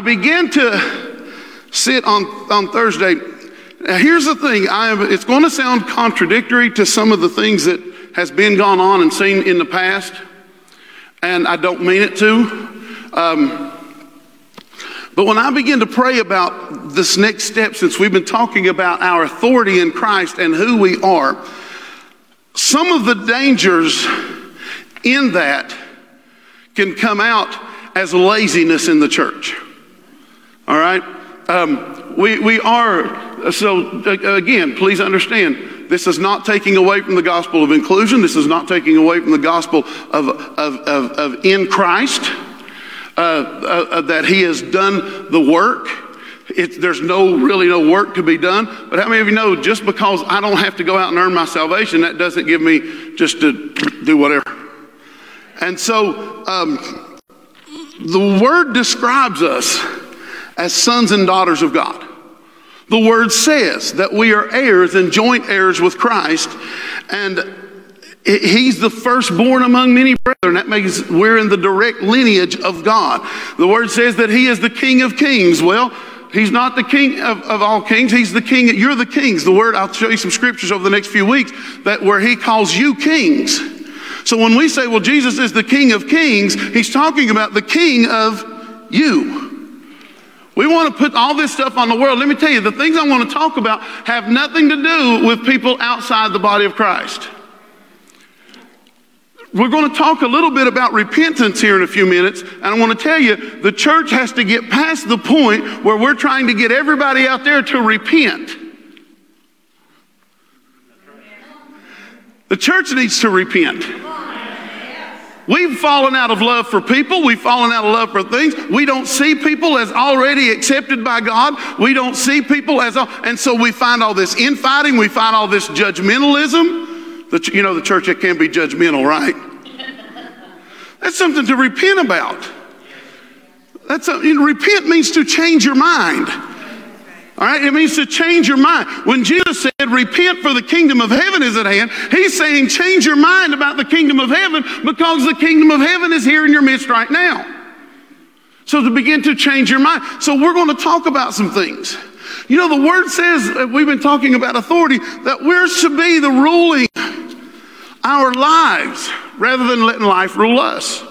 I began to sit on, on Thursday. Now, here's the thing. I am, it's going to sound contradictory to some of the things that has been gone on and seen in the past, and I don't mean it to. Um, but when I begin to pray about this next step, since we've been talking about our authority in Christ and who we are, some of the dangers in that can come out as laziness in the church. All right? Um, we, we are, so again, please understand, this is not taking away from the gospel of inclusion. This is not taking away from the gospel of, of, of, of in Christ, uh, uh, uh that He has done the work. It, there's no really no work to be done. But how many of you know just because I don't have to go out and earn my salvation, that doesn't give me just to do whatever. And so um, the word describes us as sons and daughters of God. The word says that we are heirs and joint heirs with Christ, and He's the firstborn among many brethren. That means we're in the direct lineage of God. The word says that He is the King of kings. Well, He's not the king of, of all kings. He's the king. You're the kings. The word, I'll show you some scriptures over the next few weeks that where he calls you kings. So when we say, well, Jesus is the king of kings, he's talking about the king of you. We want to put all this stuff on the world. Let me tell you, the things I want to talk about have nothing to do with people outside the body of Christ. We're going to talk a little bit about repentance here in a few minutes, and I want to tell you the church has to get past the point where we're trying to get everybody out there to repent. The church needs to repent. We've fallen out of love for people. We've fallen out of love for things. We don't see people as already accepted by God. We don't see people as, and so we find all this infighting. We find all this judgmentalism. The, you know, the church that can be judgmental, right? That's something to repent about. That's a, you know, repent means to change your mind. All right, it means to change your mind. When Jesus said, Repent for the kingdom of heaven is at hand, he's saying, Change your mind about the kingdom of heaven because the kingdom of heaven is here in your midst right now. So to begin to change your mind. So we're going to talk about some things. You know, the word says, we've been talking about authority, that we're to be the ruling our lives rather than letting life rule us.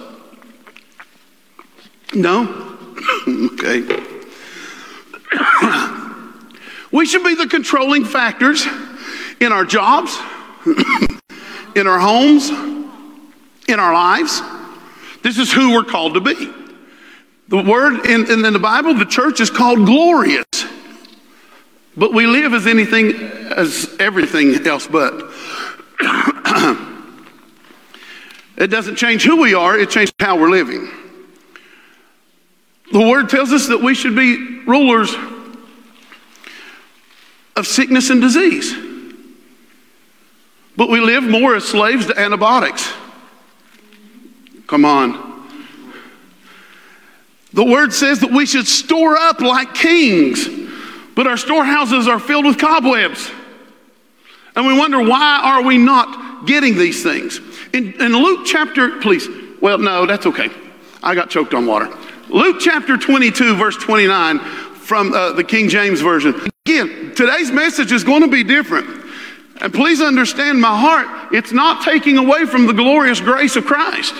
No? okay. We should be the controlling factors in our jobs, in our homes, in our lives. This is who we're called to be. The word in, in, in the Bible, the church is called glorious. But we live as anything, as everything else but. it doesn't change who we are, it changes how we're living. The word tells us that we should be rulers of sickness and disease. But we live more as slaves to antibiotics. Come on. The word says that we should store up like kings, but our storehouses are filled with cobwebs. And we wonder why are we not getting these things? In, in Luke chapter, please, well, no, that's okay. I got choked on water. Luke chapter 22, verse 29 from uh, the King James Version. Again, today's message is going to be different. And please understand my heart, it's not taking away from the glorious grace of Christ.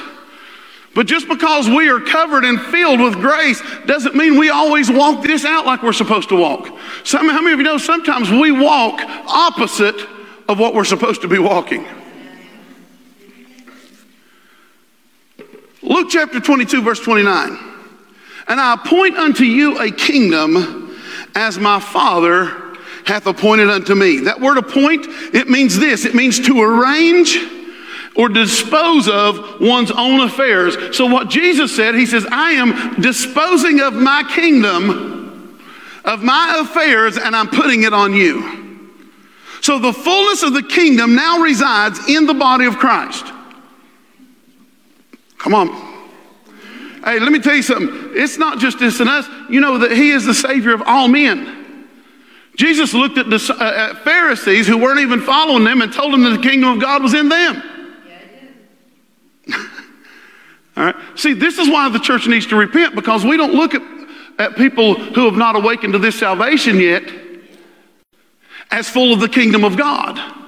But just because we are covered and filled with grace doesn't mean we always walk this out like we're supposed to walk. Some, how many of you know sometimes we walk opposite of what we're supposed to be walking? Luke chapter 22, verse 29. And I appoint unto you a kingdom as my Father hath appointed unto me. That word appoint, it means this it means to arrange or dispose of one's own affairs. So, what Jesus said, He says, I am disposing of my kingdom, of my affairs, and I'm putting it on you. So, the fullness of the kingdom now resides in the body of Christ. Come on. Hey, let me tell you something. It's not just this and us. You know that He is the Savior of all men. Jesus looked at the uh, at Pharisees who weren't even following them and told them that the kingdom of God was in them. all right. See, this is why the church needs to repent because we don't look at at people who have not awakened to this salvation yet as full of the kingdom of God.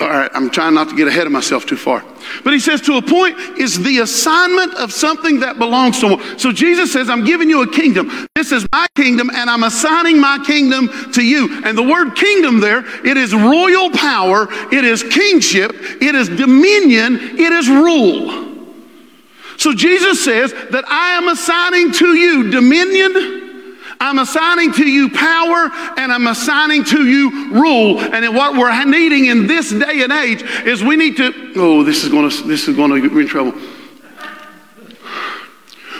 All right, I'm trying not to get ahead of myself too far. But he says, to a point, is the assignment of something that belongs to one. So Jesus says, I'm giving you a kingdom. This is my kingdom, and I'm assigning my kingdom to you. And the word kingdom there, it is royal power, it is kingship, it is dominion, it is rule. So Jesus says that I am assigning to you dominion I'm assigning to you power and I'm assigning to you rule. And what we're needing in this day and age is we need to, oh, this is going to, this is going to get me in trouble.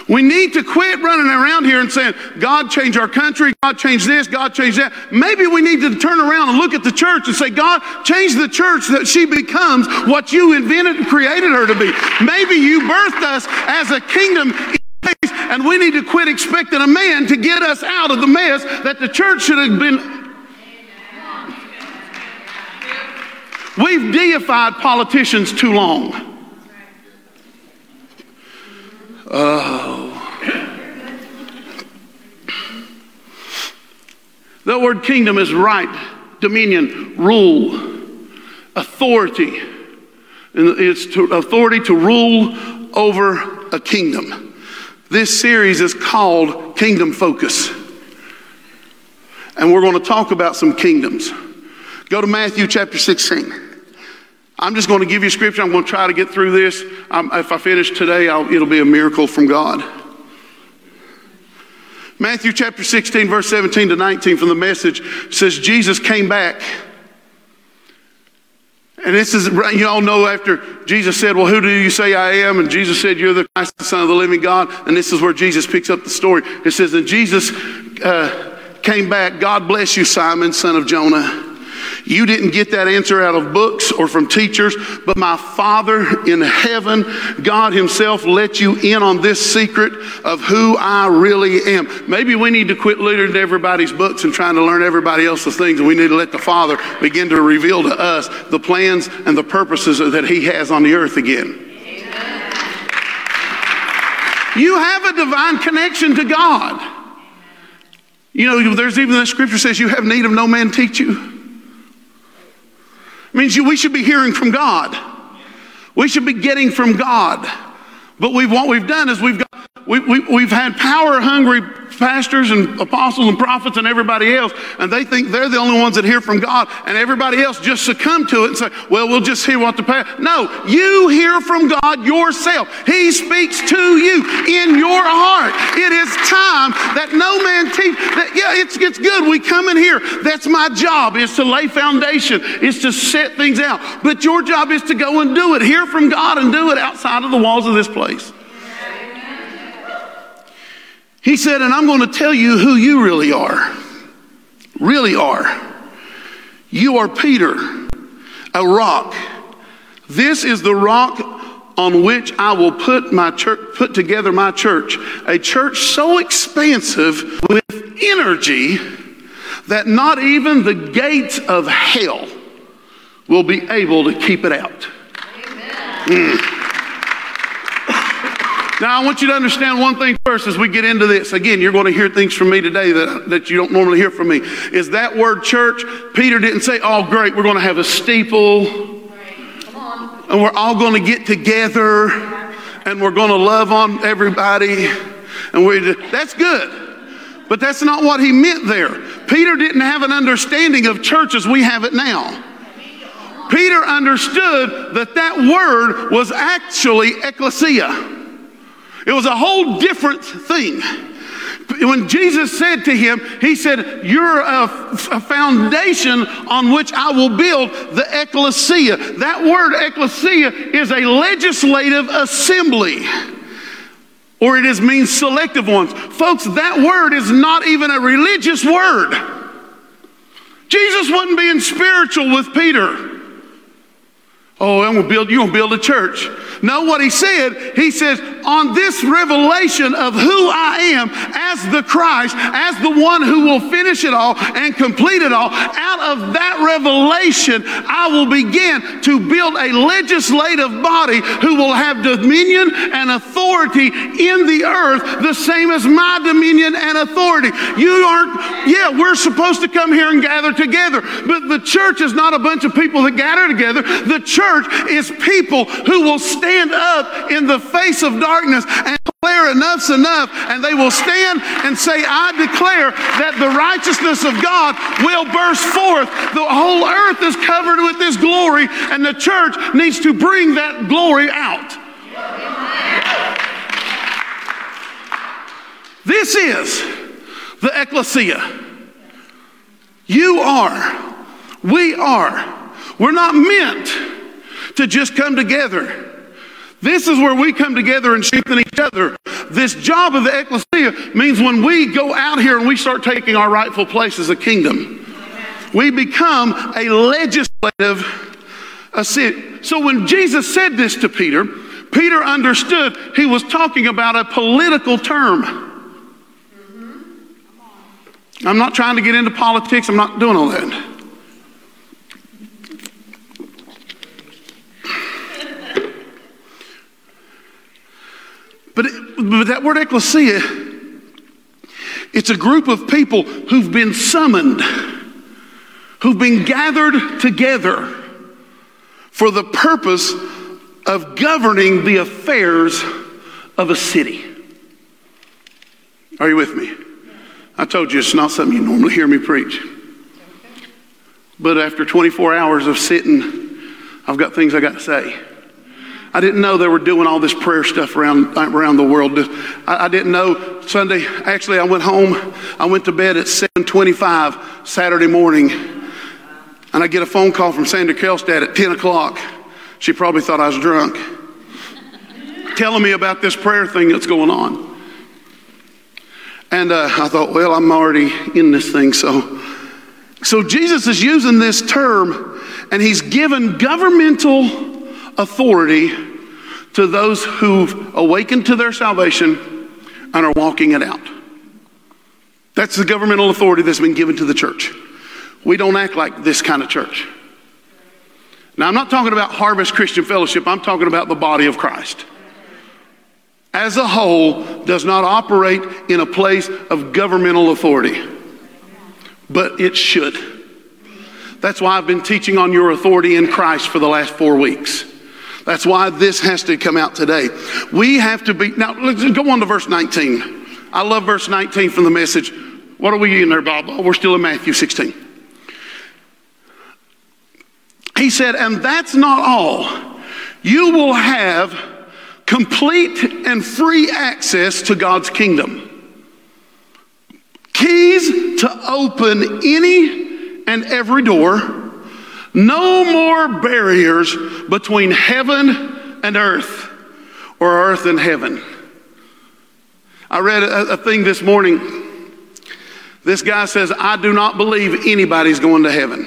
We need to quit running around here and saying, God change our country, God change this, God change that. Maybe we need to turn around and look at the church and say, God, change the church that she becomes what you invented and created her to be. Maybe you birthed us as a kingdom and we need to quit expecting a man to get us out of the mess that the church should have been. We've deified politicians too long. Oh. The word kingdom is right, dominion, rule, authority. It's to, authority to rule over a kingdom. This series is called Kingdom Focus. And we're going to talk about some kingdoms. Go to Matthew chapter 16. I'm just going to give you scripture. I'm going to try to get through this. If I finish today, I'll, it'll be a miracle from God. Matthew chapter 16, verse 17 to 19 from the message says, Jesus came back and this is, you all know after Jesus said, Well, who do you say I am? And Jesus said, You're the Christ, the Son of the living God. And this is where Jesus picks up the story. It says, And Jesus uh, came back, God bless you, Simon, son of Jonah. You didn't get that answer out of books or from teachers, but my Father in heaven, God Himself, let you in on this secret of who I really am. Maybe we need to quit reading everybody's books and trying to learn everybody else's things, and we need to let the Father begin to reveal to us the plans and the purposes that He has on the earth again. You have a divine connection to God. You know, there's even the scripture says you have need of no man teach you. It means you, we should be hearing from God. We should be getting from God. But we've, what we've done is we've got, we, we, we've had power hungry pastors and apostles and prophets and everybody else, and they think they're the only ones that hear from God, and everybody else just succumb to it and say, well, we'll just hear what the pastor. No, you hear from God yourself. He speaks to you in your heart. It is time that no man teach. That, yeah, it's, it's good. We come in here. That's my job is to lay foundation, is to set things out. But your job is to go and do it. Hear from God and do it outside of the walls of this place. He said, and I'm going to tell you who you really are. Really are. You are Peter, a rock. This is the rock on which I will put my church, put together my church. A church so expansive with energy that not even the gates of hell will be able to keep it out. Mm. Now, I want you to understand one thing first as we get into this. Again, you're going to hear things from me today that, that you don't normally hear from me. Is that word church? Peter didn't say, oh, great, we're going to have a steeple. And we're all going to get together and we're going to love on everybody. And we that's good. But that's not what he meant there. Peter didn't have an understanding of church as we have it now. Peter understood that that word was actually ecclesia. It was a whole different thing. When Jesus said to him, He said, You're a, a, foundation on which I will build the ecclesia. That word ecclesia is a legislative assembly, or it is means selective ones. Folks, that word is not even a religious word. Jesus wasn't being spiritual with Peter. Oh, I'm gonna build, you're gonna build a church. No, what he said, he says, on this revelation of who I am as the Christ, as the one who will finish it all and complete it all, out of that revelation, I will begin to build a legislative body who will have dominion and authority in the earth, the same as my dominion and authority. You aren't, yeah, we're supposed to come here and gather together, but the church is not a bunch of people that gather together. The church is people who will stand up in the face of darkness and declare enough's enough, and they will stand and say, I declare that the righteousness of God will burst forth. The whole earth is covered with this glory, and the church needs to bring that glory out. This is the ecclesia. You are, we are. We're not meant to just come together. This is where we come together and strengthen each other. This job of the ecclesia means when we go out here and we start taking our rightful place as a kingdom, we become a legislative a city. So when Jesus said this to Peter, Peter understood he was talking about a political term. Mm-hmm. I'm not trying to get into politics, I'm not doing all that. But, it, but that word ecclesia, it's a group of people who've been summoned, who've been gathered together for the purpose of governing the affairs of a city. Are you with me? I told you it's not something you normally hear me preach. But after 24 hours of sitting, I've got things I got to say. I didn't know they were doing all this prayer stuff around, around the world. I, I didn't know Sunday. Actually, I went home. I went to bed at 7:25 Saturday morning, and I get a phone call from Sandra Kelstad at 10 o'clock. She probably thought I was drunk, telling me about this prayer thing that's going on. And uh, I thought, well, I'm already in this thing, so. So Jesus is using this term, and he's given governmental authority to those who've awakened to their salvation and are walking it out. That's the governmental authority that's been given to the church. We don't act like this kind of church. Now, I'm not talking about Harvest Christian Fellowship, I'm talking about the body of Christ. As a whole, does not operate in a place of governmental authority, but it should. That's why I've been teaching on your authority in Christ for the last four weeks. That's why this has to come out today. We have to be, now let's go on to verse 19. I love verse 19 from the message. What are we in there, Bob? We're still in Matthew 16. He said, and that's not all. You will have complete and free access to God's kingdom. Keys to open any and every door no more barriers between heaven and earth or earth and heaven. I read a, a, thing this morning. This guy says, I do not believe anybody's going to heaven.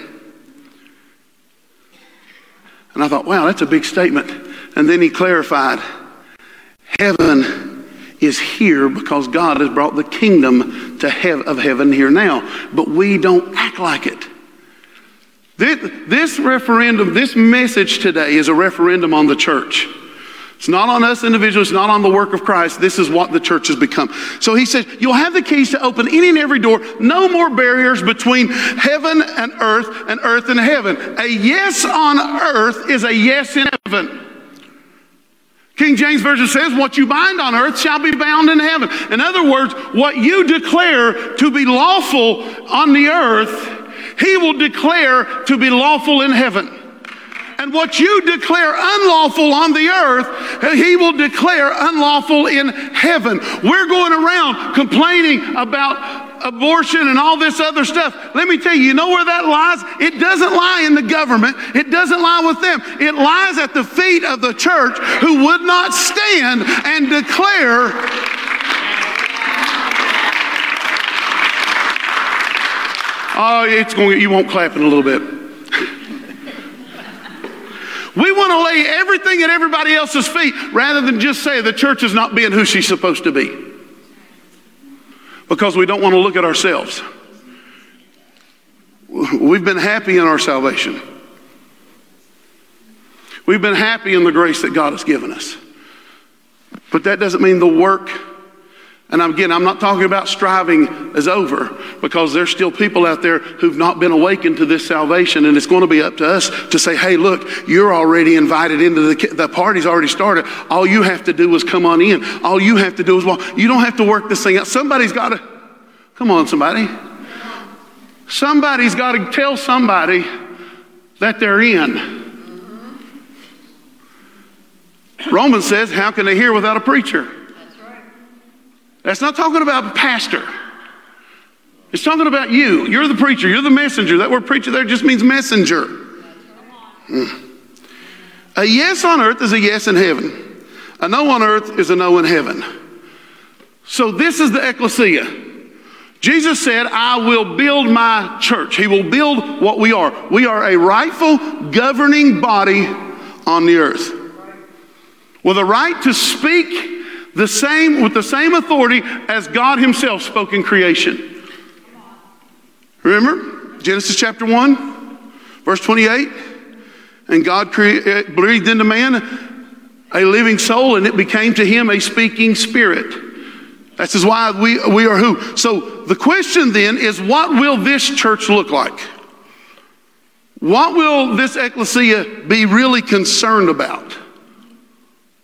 And I thought, wow, that's a big statement. And then he clarified heaven is here because God has brought the kingdom to hev- of heaven here now. But we don't act like it. This, this referendum, this message today is a referendum on the church. It's not on us individuals, it's not on the work of Christ. This is what the church has become. So he says, You'll have the keys to open any and every door. No more barriers between heaven and earth and earth and heaven. A yes on earth is a yes in heaven. King James Version says, What you bind on earth shall be bound in heaven. In other words, what you declare to be lawful on the earth he will declare to be lawful in heaven. And what you declare unlawful on the earth, he will declare unlawful in heaven. We're going around complaining about abortion and all this other stuff. Let me tell you, you know where that lies? It doesn't lie in the government. It doesn't lie with them. It lies at the feet of the church who would not stand and declare Oh, it's going, you won't clap in a little bit. We want to lay everything at everybody else's feet rather than just say the church is not being who she's supposed to be. Because we don't want to look at ourselves. We've been happy in our salvation. We've been happy in the grace that God has given us. But that doesn't mean the work and again, I'm not talking about striving is over because there's still people out there who've not been awakened to this salvation. And it's going to be up to us to say, hey, look, you're already invited into the, the party's already started. All you have to do is come on in. All you have to do is walk. You don't have to work this thing out. Somebody's got to, come on, somebody. Somebody's got to tell somebody that they're in. Romans says, how can they hear without a preacher? That's not talking about pastor. It's talking about you. You're the preacher. You're the messenger. That word preacher there just means messenger. Mm. A yes on earth is a yes in heaven. A no on earth is a no in heaven. So this is the ecclesia. Jesus said, I will build my church. He will build what we are. We are a rightful governing body on the earth with a right to speak the same, with the same authority as God Himself spoke in creation. Remember Genesis chapter 1, verse 28? And God created, breathed into man a living soul, and it became to him a speaking spirit. That's why we, we are who. So the question then is what will this church look like? What will this ecclesia be really concerned about?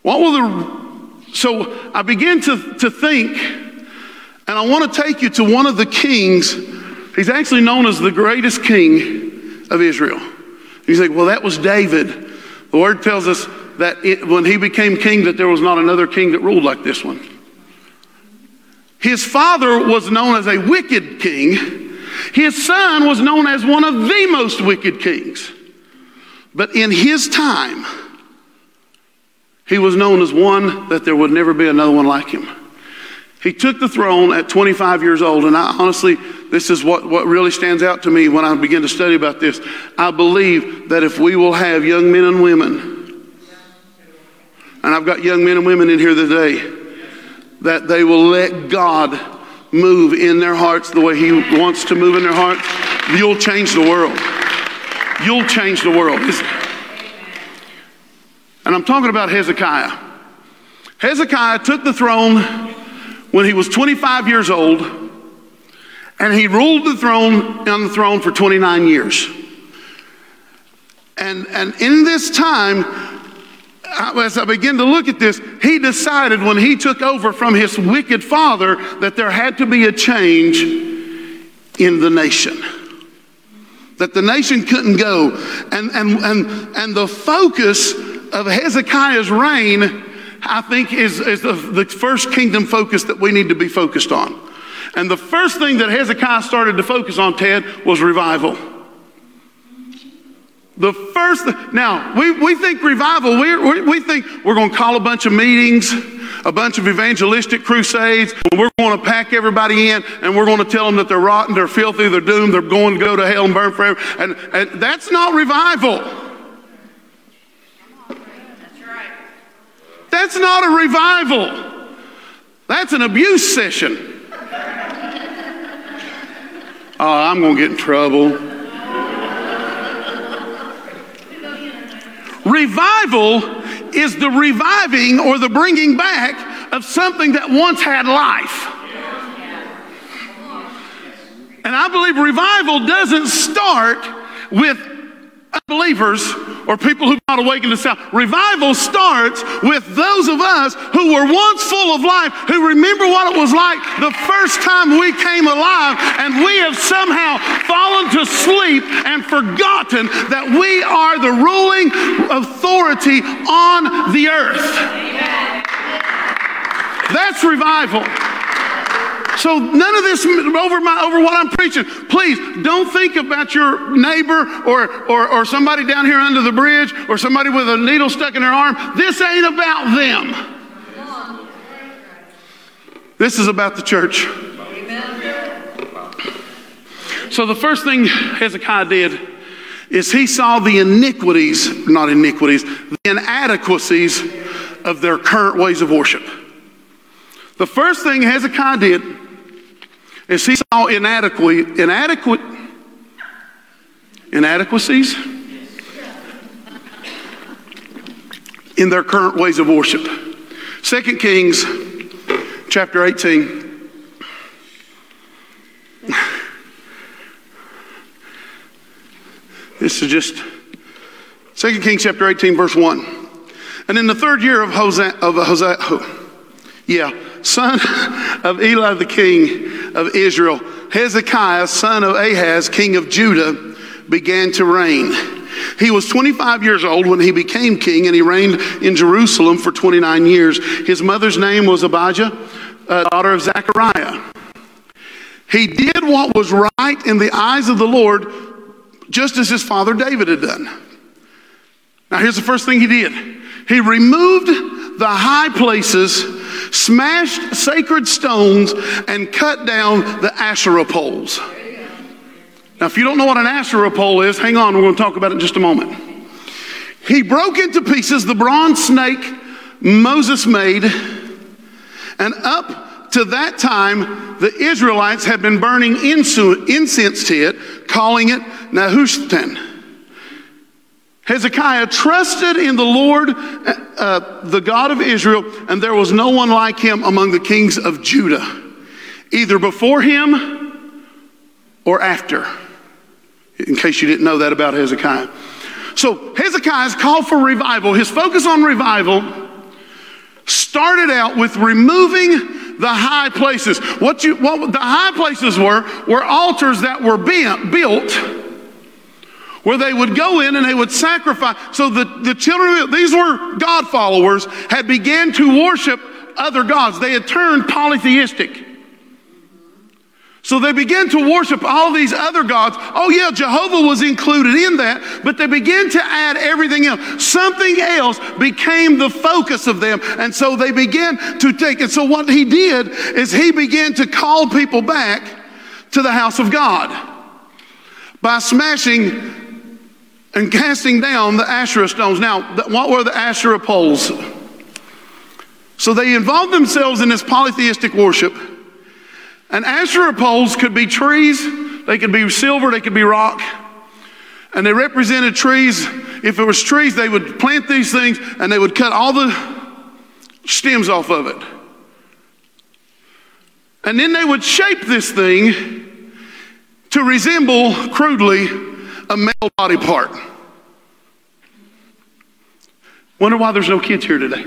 What will the so I began to, to think, and I want to take you to one of the kings. He's actually known as the greatest king of Israel. You say, well, that was David. The word tells us that it, when he became king, that there was not another king that ruled like this one. His father was known as a wicked king. His son was known as one of the most wicked kings. But in his time, he was known as one that there would never be another one like him. He took the throne at 25 years old, and I honestly, this is what, what really stands out to me when I begin to study about this. I believe that if we will have young men and women, and I've got young men and women in here today, that they will let God move in their hearts the way He wants to move in their hearts, you'll change the world. You'll change the world. It's, and I'm talking about Hezekiah. Hezekiah took the throne when he was 25 years old, and he ruled the throne on the throne for 29 years. And, and in this time, as I begin to look at this, he decided when he took over from his wicked father that there had to be a change in the nation. That the nation couldn't go. And, and, and, and the focus of Hezekiah's reign, I think, is, is the, the first kingdom focus that we need to be focused on. And the first thing that Hezekiah started to focus on, Ted, was revival. The first, now, we, we think revival, we, we, think we're going to call a bunch of meetings, a bunch of evangelistic crusades, and we're going to pack everybody in, and we're going to tell them that they're rotten, they're filthy, they're doomed, they're going to go to hell and burn forever. And, and that's not revival. That's not a revival. That's an abuse session. Oh, I'm going to get in trouble. Revival is the reviving or the bringing back of something that once had life. And I believe revival doesn't start with unbelievers or people who've not awakened to sound. Revival starts with those of us who were once full of life, who remember what it was like the first time we came alive, and we have somehow fallen to sleep and forgotten that we are the ruling authority on the earth. That's revival. So none of this over my over what I'm preaching. Please don't think about your neighbor or, or, or somebody down here under the bridge or somebody with a needle stuck in their arm. This ain't about them. This is about the church. So the first thing Hezekiah did is he saw the iniquities, not iniquities, the inadequacies of their current ways of worship. The first thing Hezekiah did is he saw inadequate, inadequate, inadequacies in their current ways of worship. Second Kings chapter 18. This is just 2 Kings chapter 18, verse 1. And in the third year of Hosea, of Hosea, yeah, son of Eli the king of Israel, Hezekiah, son of Ahaz, king of Judah, began to reign. He was 25 years old when he became king, and he reigned in Jerusalem for 29 years. His mother's name was Abijah, uh, daughter of Zechariah. He did what was right in the eyes of the Lord just as his father David had done. Now, here's the first thing he did he removed the high places, smashed sacred stones, and cut down the Asherah poles. Now, if you don't know what an Asherah pole is, hang on, we're going to talk about it in just a moment. He broke into pieces the bronze snake Moses made, and up to that time, the Israelites had been burning incense to it, calling it Nehushtan. Hezekiah trusted in the Lord, uh, the God of Israel, and there was no one like him among the kings of Judah, either before him or after. In case you didn't know that about Hezekiah. So Hezekiah's call for revival, his focus on revival, started out with removing the high places. What, you, what the high places were, were altars that were bent, built where they would go in and they would sacrifice. So the, the children, these were God followers, had began to worship other gods. They had turned polytheistic. So they began to worship all these other gods. Oh, yeah, Jehovah was included in that, but they began to add everything else. Something else became the focus of them. And so they began to take And So what he did is he began to call people back to the house of God by smashing and casting down the Asherah stones. Now, what were the Asherah poles? So they involved themselves in this polytheistic worship. And Asherah poles could be trees, they could be silver, they could be rock. And they represented trees. If it was trees, they would plant these things and they would cut all the stems off of it. And then they would shape this thing to resemble, crudely, a male body part. Wonder why there's no kids here today.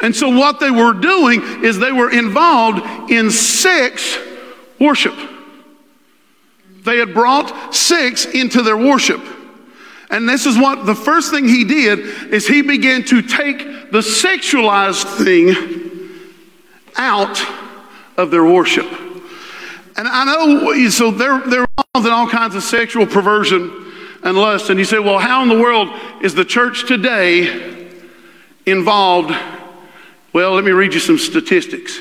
And so, what they were doing is they were involved in sex worship. They had brought sex into their worship. And this is what the first thing he did is he began to take the sexualized thing out of their worship. And I know, so they're, they're involved in all kinds of sexual perversion and lust. And you say, well, how in the world is the church today involved well, let me read you some statistics.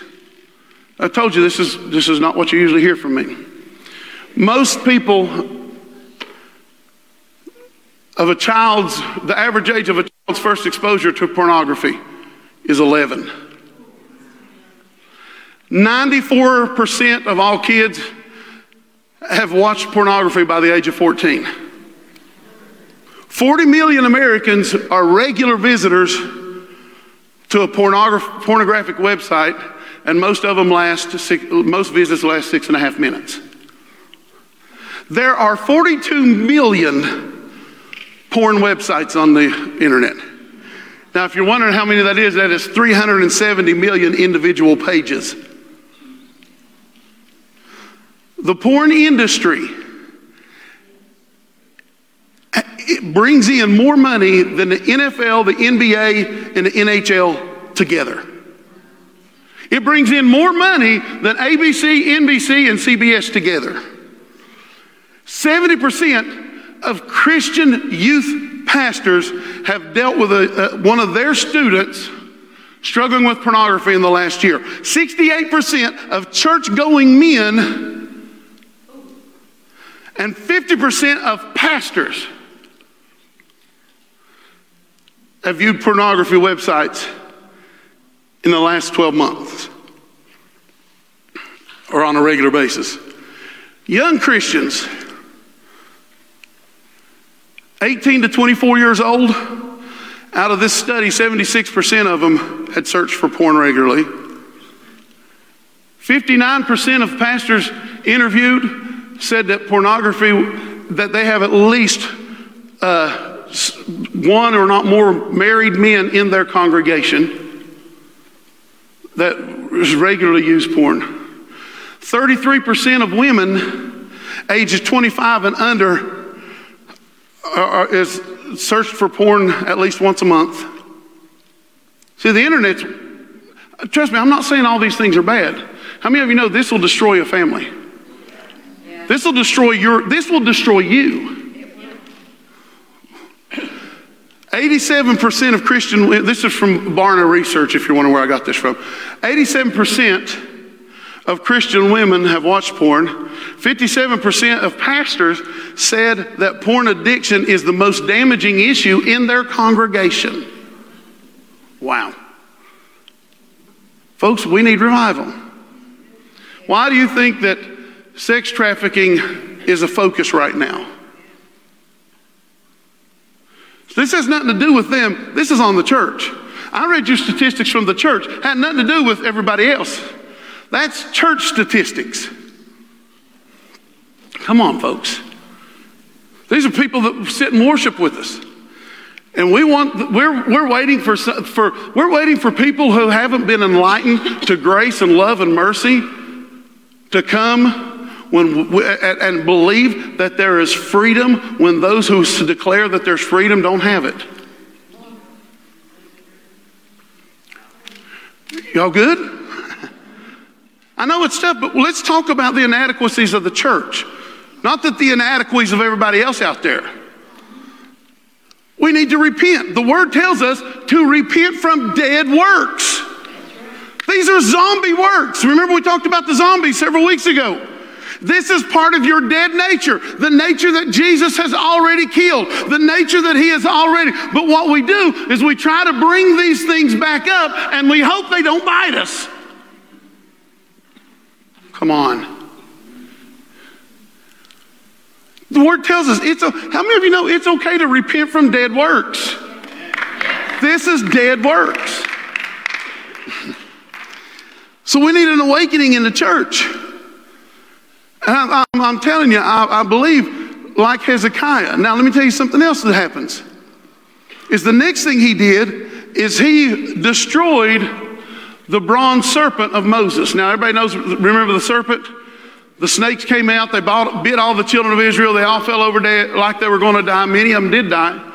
I told you this is, this is not what you usually hear from me. Most people of a child's, the average age of a child's first exposure to pornography is 11. 94% of all kids have watched pornography by the age of 14. 40 million Americans are regular visitors to a pornograph- pornographic website, and most of them last, six, most visits last six and a half minutes. There are 42 million porn websites on the internet. Now, if you're wondering how many that is, that is 370 million individual pages. The porn industry it brings in more money than the NFL, the NBA, and the NHL together. It brings in more money than ABC, NBC, and CBS together. 70% of Christian youth pastors have dealt with a, uh, one of their students struggling with pornography in the last year. 68% of church going men And 50% of pastors have viewed pornography websites in the last 12 months or on a regular basis. Young Christians, 18 to 24 years old, out of this study, 76% of them had searched for porn regularly. 59% of pastors interviewed said that pornography, that they have at least uh, one or not more married men in their congregation that regularly use porn. 33% of women ages 25 and under are, is searched for porn at least once a month. See, the internet's, trust me, I'm not saying all these things are bad. How many of you know this will destroy a family? This will destroy your, this will destroy you. 87% of Christian, this is from Barna Research, if you're wondering where I got this from. 87% of Christian women have watched porn. 57% of pastors said that porn addiction is the most damaging issue in their congregation. Wow. Folks, we need revival. Why do you think that sex trafficking is a focus right now? This has nothing to do with them. This is on the church. I read your statistics from the church. Had nothing to do with everybody else. That's church statistics. Come on, folks. These are people that sit and worship with us. And we want, we're, we're, waiting for, for, we're waiting for people who haven't been enlightened to grace and love and mercy to come when, and believe that there is freedom when those who declare that there's freedom don't have it. Y'all good? I know it's tough, but let's talk about the inadequacies of the church. Not that the inadequacies of everybody else out there. We need to repent. The word tells us to repent from dead works. These are zombie works. Remember, we talked about the zombies several weeks ago. This is part of your dead nature, the nature that Jesus has already killed, the nature that He has already. But what we do is we try to bring these things back up and we hope they don't bite us. Come on. The word tells us it's a, how many of you know it's okay to repent from dead works? This is dead works. So we need an awakening in the church. And I, am telling you, I, I believe like Hezekiah. Now, let me tell you something else that happens. Is the next thing he did is he destroyed the bronze serpent of Moses. Now, everybody knows, remember the serpent? The snakes came out, they bit all the children of Israel, they all fell over dead like they were going to die. Many of them did die.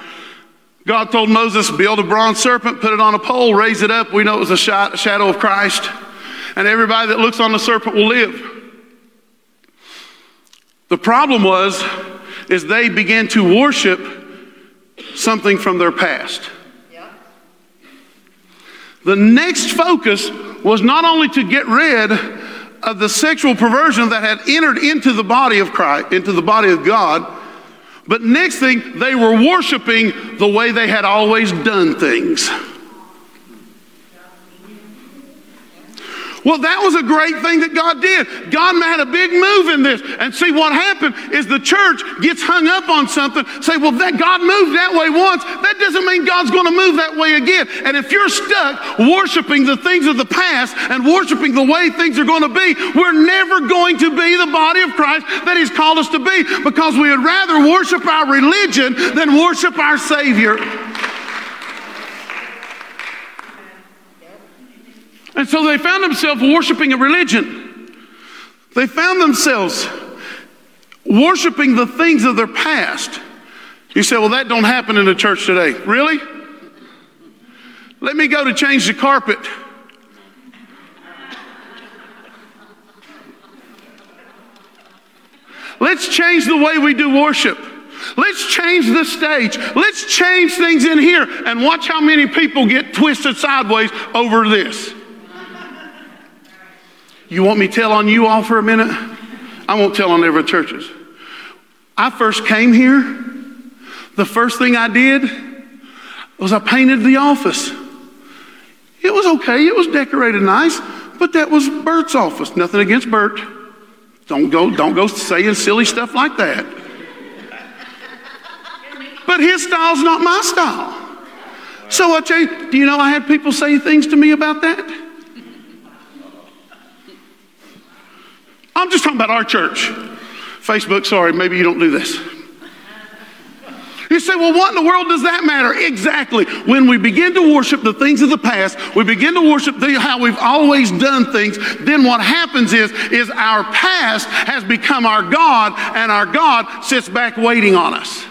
God told Moses, build a bronze serpent, put it on a pole, raise it up. We know it was a shadow of Christ. And everybody that looks on the serpent will live. The problem was, is they began to worship something from their past. The next focus was not only to get rid of the sexual perversion that had entered into the body of Christ, into the body of God, but next thing, they were worshiping the way they had always done things. Well, that was a great thing that God did. God had a big move in this. And see, what happened is the church gets hung up on something, say, well, that God moved that way once. That doesn't mean God's going to move that way again. And if you're stuck worshiping the things of the past and worshiping the way things are going to be, we're never going to be the body of Christ that He's called us to be because we would rather worship our religion than worship our Savior. And so they found themselves worshiping a religion. They found themselves worshiping the things of their past. You say, well, that don't happen in the church today. Really? Let me go to change the carpet. Let's change the way we do worship. Let's change the stage. Let's change things in here and watch how many people get twisted sideways over this. You want me to tell on you all for a minute? I won't tell on every churches. I first came here, the first thing I did was I painted the office. It was okay, it was decorated nice, but that was Bert's office. Nothing against Bert. Don't go, don't go saying silly stuff like that. But his style's not my style. So I tell you, do you know I had people say things to me about that? I'm just talking about our church. Facebook, sorry, maybe you don't do this. You say, well, what in the world does that matter? Exactly. When we begin to worship the things of the past, we begin to worship the, how we've always done things, then what happens is, is our past has become our God, and our God sits back waiting on us.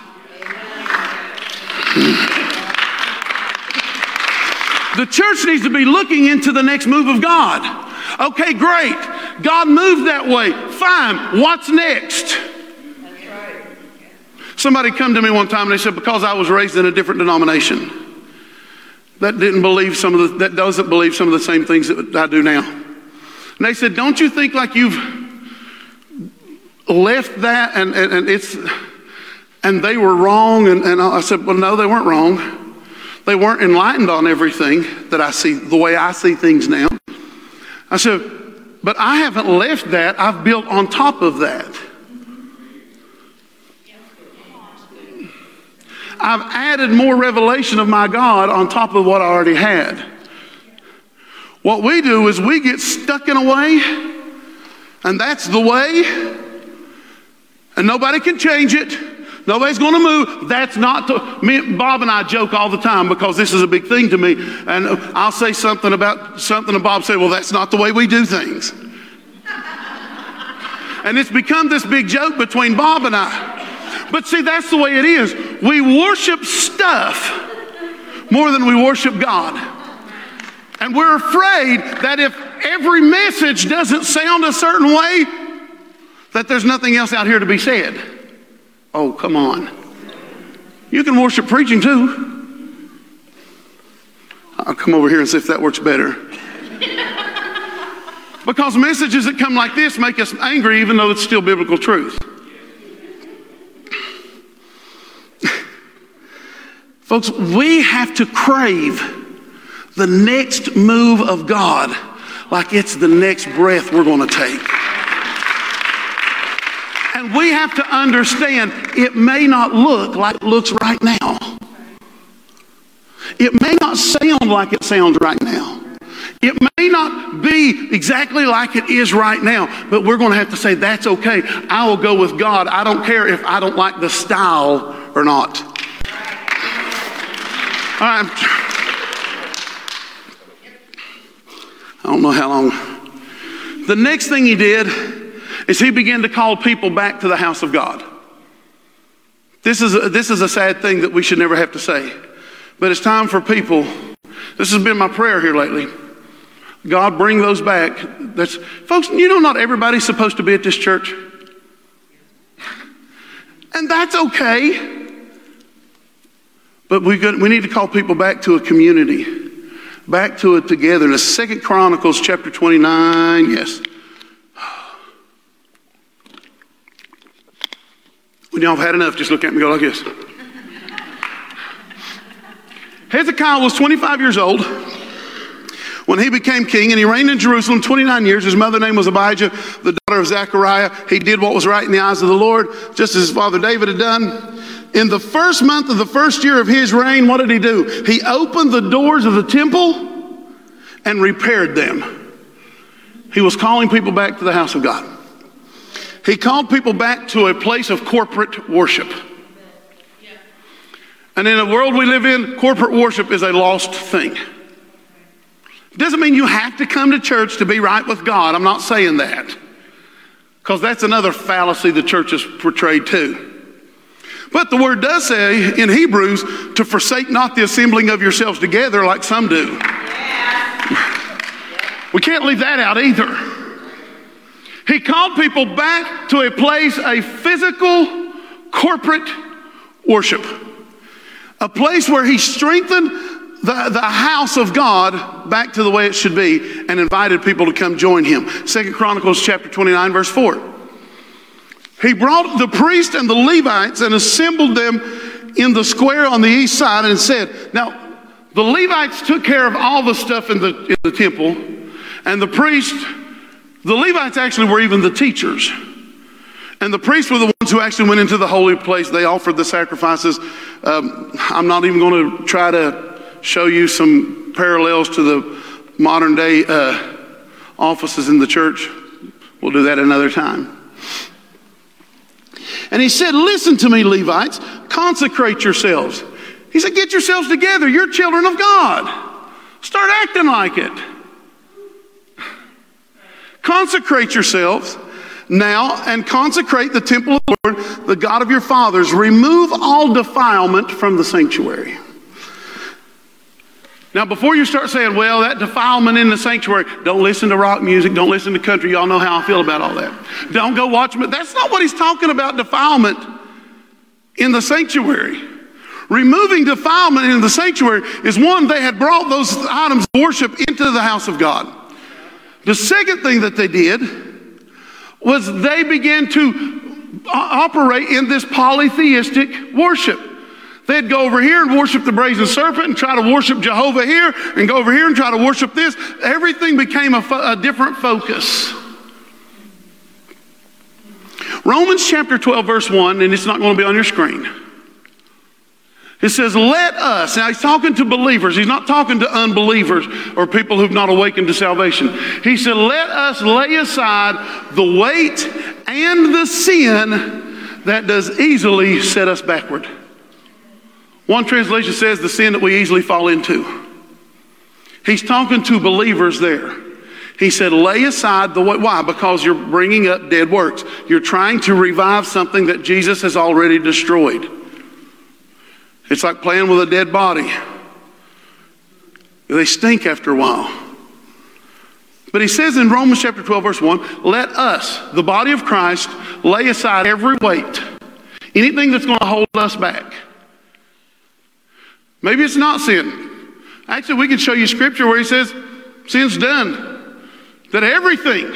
The church needs to be looking into the next move of God. Okay, great. God moved that way. Fine. What's next? Somebody come to me one time and they said, because I was raised in a different denomination that didn't believe some of the, that doesn't believe some of the same things that I do now. And they said, don't you think like you've left that and, and, and it's, and they were wrong? And, and I said, well, no, they weren't wrong. They weren't enlightened on everything that I see, the way I see things now. I said, but I haven't left that. I've built on top of that. I've added more revelation of my God on top of what I already had. What we do is we get stuck in a way, and that's the way, and nobody can change it. Nobody's going to move. That's not to, me. Bob and I joke all the time because this is a big thing to me. And I'll say something about something, and Bob say, "Well, that's not the way we do things." and it's become this big joke between Bob and I. But see, that's the way it is. We worship stuff more than we worship God. And we're afraid that if every message doesn't sound a certain way, that there's nothing else out here to be said. Oh, come on. You can worship preaching too. I'll come over here and see if that works better. because messages that come like this make us angry, even though it's still biblical truth. Folks, we have to crave the next move of God like it's the next breath we're going to take. And we have to understand it may not look like it looks right now. It may not sound like it sounds right now. It may not be exactly like it is right now, but we're going to have to say, that's okay. I will go with God. I don't care if I don't like the style or not. All right. I don't know how long. The next thing he did is he began to call people back to the house of God. This is a, this is a sad thing that we should never have to say, but it's time for people. This has been my prayer here lately. God, bring those back. That's, folks, you know, not everybody's supposed to be at this church. And that's okay. But we, we need to call people back to a community, back to a togetherness. Second Chronicles chapter 29, yes. When y'all have had enough, just look at me and go like this. Hezekiah was 25 years old when he became king, and he reigned in Jerusalem 29 years. His mother name was Abijah, the daughter of Zechariah. He did what was right in the eyes of the Lord, just as his father David had done. In the first month of the first year of his reign, what did he do? He opened the doors of the temple and repaired them. He was calling people back to the house of God. He called people back to a place of corporate worship. And in the world we live in, corporate worship is a lost thing. It Doesn't mean you have to come to church to be right with God. I'm not saying that. Because that's another fallacy the church has portrayed too. But the word does say in Hebrews to forsake not the assembling of yourselves together like some do. We can't leave that out either. He called people back to a place, a physical, corporate worship. A place where he strengthened the, the house of God back to the way it should be and invited people to come join him. Second Chronicles chapter 29, verse 4. he brought the priest and the Levites and assembled them in the square on the east side and said, Now, the Levites took care of all the stuff in the, in the temple, and the priest, the Levites actually were even the teachers. And the priests were the ones who actually went into the holy place. They offered the sacrifices. Um, I'm not even going to try to show you some parallels to the modern day uh, offices in the church. We'll do that another time. And he said, Listen to me, Levites, consecrate yourselves. He said, Get yourselves together. You're children of God. Start acting like it. Consecrate yourselves now and consecrate the temple of the Lord, the God of your fathers. Remove all defilement from the sanctuary. Now, before you start saying, well, that defilement in the sanctuary, don't listen to rock music, don't listen to country. Y'all know how I feel about all that. Don't go watch. That's not what he's talking about, defilement in the sanctuary. Removing defilement in the sanctuary is one, they had brought those items of worship into the house of God. The second thing that they did was they began to operate in this polytheistic worship. They'd go over here and worship the brazen serpent and try to worship Jehovah here and go over here and try to worship this. Everything became a, fo- a different focus. Romans chapter 12, verse 1, and it's not going to be on your screen. It says, Let us. Now, he's talking to believers. He's not talking to unbelievers or people who've not awakened to salvation. He said, Let us lay aside the weight and the sin that does easily set us backward. One translation says the sin that we easily fall into. He's talking to believers there. He said, lay aside the. Why? Because you're bringing up dead works. You're trying to revive something that Jesus has already destroyed. It's like playing with a dead body. They stink after a while. But he says in Romans chapter 12, verse 1, let us, the body of Christ, lay aside every weight, anything that's going to hold us back. Maybe it's not sin. Actually, we can show you scripture where he says, sin's done. That everything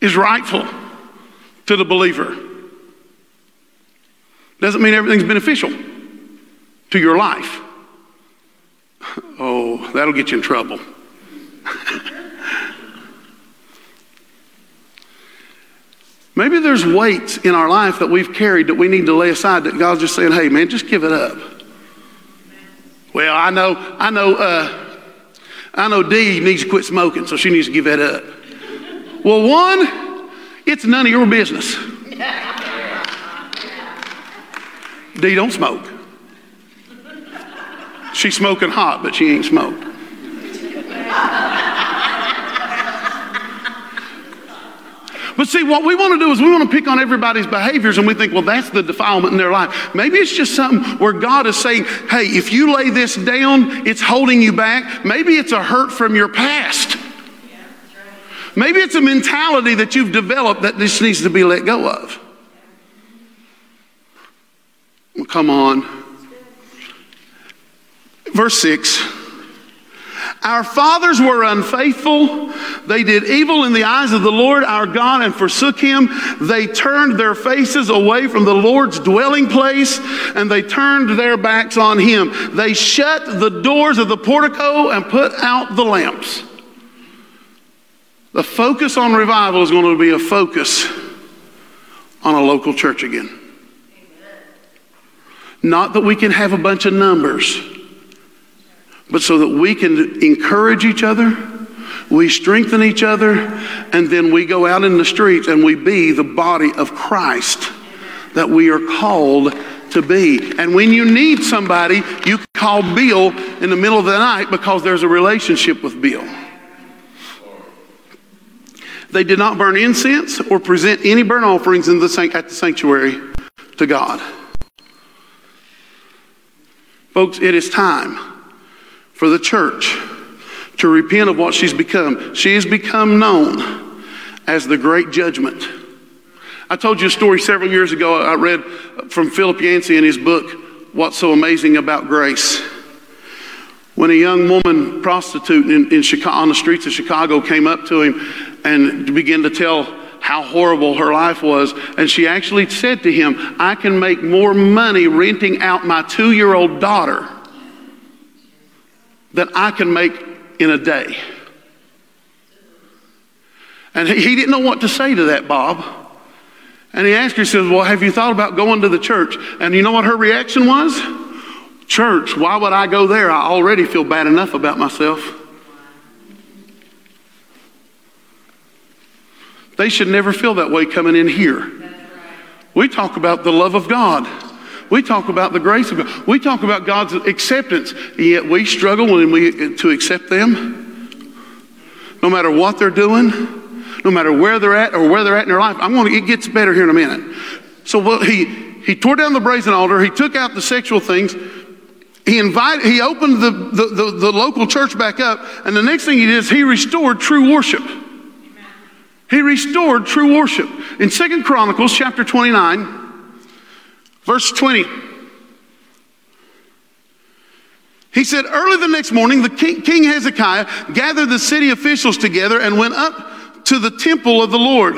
is rightful to the believer. Doesn't mean everything's beneficial to your life. Oh, that'll get you in trouble. Maybe there's weights in our life that we've carried that we need to lay aside that God's just saying, hey, man, just give it up. Well, I know, I know, uh, I know Dee needs to quit smoking, so she needs to give that up. Well, one, it's none of your business. Dee, don't smoke. She's smoking hot, but she ain't smoked. But see, what we want to do is we want to pick on everybody's behaviors and we think, well, that's the defilement in their life. Maybe it's just something where God is saying, hey, if you lay this down, it's holding you back. Maybe it's a hurt from your past. Maybe it's a mentality that you've developed that this needs to be let go of. Well, come on. Verse 6. Our fathers were unfaithful. They did evil in the eyes of the Lord our God and forsook him. They turned their faces away from the Lord's dwelling place and they turned their backs on him. They shut the doors of the portico and put out the lamps. The focus on revival is going to be a focus on a local church again. Not that we can have a bunch of numbers but so that we can encourage each other, we strengthen each other, and then we go out in the streets and we be the body of Christ that we are called to be. And when you need somebody, you call Bill in the middle of the night because there's a relationship with Bill. They did not burn incense or present any burnt offerings in the, at the sanctuary to God. Folks, it is time for the church to repent of what she's become. She has become known as the great judgment. I told you a story several years ago I read from Philip Yancey in his book, What's So Amazing About Grace. When a young woman prostitute in, in Chicago, on the streets of Chicago came up to him and began to tell how horrible her life was. And she actually said to him, I can make more money renting out my two year old daughter than I can make in a day. And he didn't know what to say to that, Bob. And he asked her, he says, Well, have you thought about going to the church? And you know what her reaction was? Church, why would I go there? I already feel bad enough about myself. They should never feel that way coming in here. We talk about the love of God. We talk about the grace of God. We talk about God's acceptance. Yet we struggle when we to accept them. No matter what they're doing, no matter where they're at or where they're at in their life. I'm going to, it gets better here in a minute. So what he he tore down the brazen altar, he took out the sexual things, he invited, he opened the, the, the, the local church back up, and the next thing he did is he restored true worship. He restored true worship. In Second Chronicles chapter 29, verse 20, he said, Early the next morning, the king, king Hezekiah gathered the city officials together and went up to the temple of the Lord.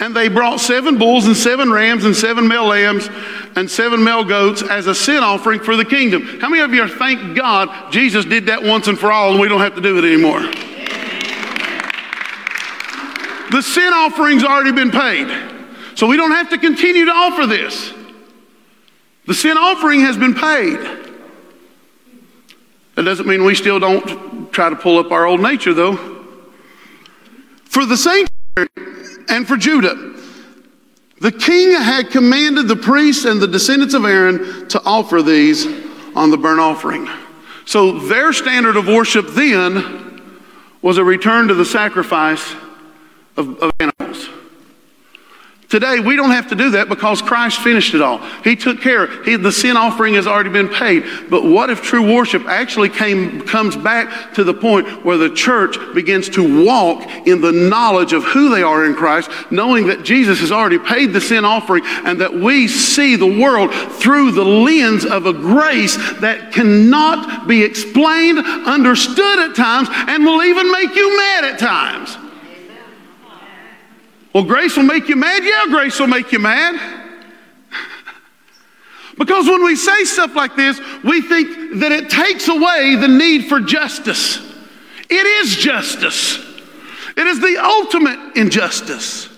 And they brought seven bulls and seven rams and seven male lambs and seven male goats as a sin offering for the kingdom. How many of you are thank God Jesus did that once and for all and we don't have to do it anymore? The sin offering's already been paid. So we don't have to continue to offer this. The sin offering has been paid. That doesn't mean we still don't try to pull up our old nature, though. For the sanctuary and for Judah, the king had commanded the priests and the descendants of Aaron to offer these on the burnt offering. So their standard of worship then was a return to the sacrifice of, of animals. Today, we don't have to do that because Christ finished it all. He took care. He, the sin offering has already been paid. But what if true worship actually came, comes back to the point where the church begins to walk in the knowledge of who they are in Christ, knowing that Jesus has already paid the sin offering and that we see the world through the lens of a grace that cannot be explained, understood at times, and will even make you mad at times. Well, grace will make you mad? Yeah, grace will make you mad. because when we say stuff like this, we think that it takes away the need for justice. It is justice, it is the ultimate injustice.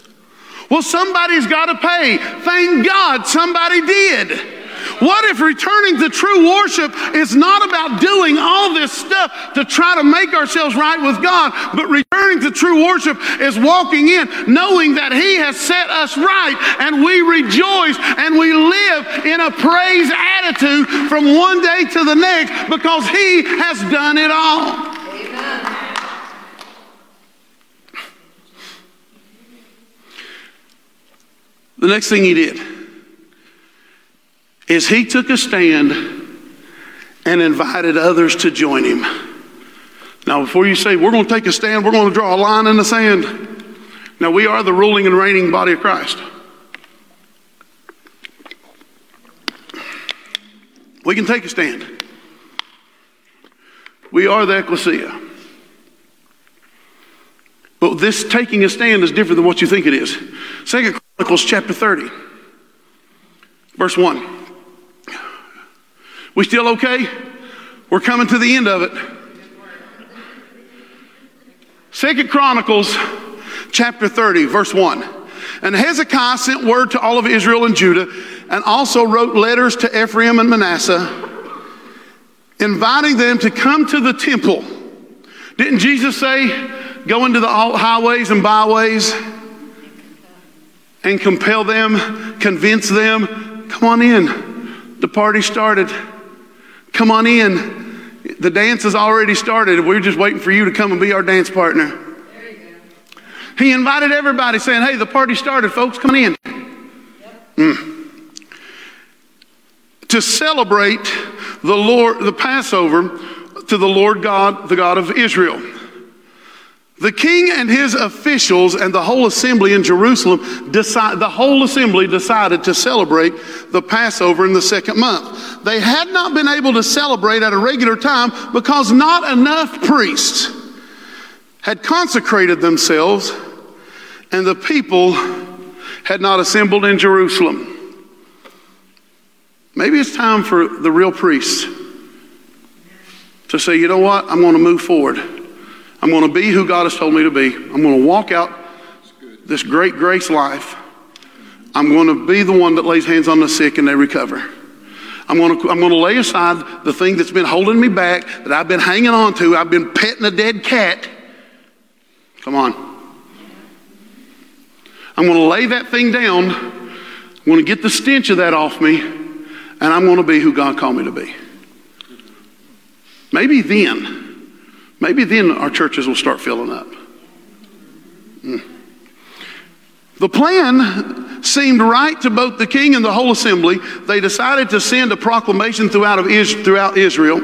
Well, somebody's got to pay. Thank God somebody did. What if returning to true worship is not about doing all this stuff to try to make ourselves right with God, but returning to true worship is walking in knowing that He has set us right and we rejoice and we live in a praise attitude from one day to the next because He has done it all. The next thing he did is he took a stand and invited others to join him. Now, before you say, we're going to take a stand, we're going to draw a line in the sand. Now, we are the ruling and reigning body of Christ. We can take a stand. We are the ecclesia. But this taking a stand is different than what you think it is. Second Chronicles chapter 30, verse 1. We still okay? We're coming to the end of it. Second Chronicles chapter 30, verse 1. And Hezekiah sent word to all of Israel and Judah, and also wrote letters to Ephraim and Manasseh, inviting them to come to the temple. Didn't Jesus say, go into the highways and byways and compel them, convince them, come on in. The party started. Come on in. The dance has already started. We're just waiting for you to come and be our dance partner. He invited everybody saying, Hey, the party started, folks. Come in. Mm. To celebrate the Lord, the Passover to the Lord God, the God of Israel. The king and his officials and the whole assembly in Jerusalem decide, the whole assembly decided to celebrate the Passover in the second month. They had not been able to celebrate at a regular time because not enough priests had consecrated themselves and the people had not assembled in Jerusalem. Maybe it's time for the real priests to say, you know what? I'm going to move forward. I'm going to be who God has told me to be. I'm going to walk out this great grace life. I'm going to be the one that lays hands on the sick and they recover. I'm going, to, I'm going to lay aside the thing that's been holding me back, that I've been hanging on to. I've been petting a dead cat. Come on. I'm going to lay that thing down. I'm going to get the stench of that off me, and I'm going to be who God called me to be. Maybe then, maybe then our churches will start filling up. Mm. The plan seemed right to both the king and the whole assembly. They decided to send a proclamation throughout, of Is- throughout Israel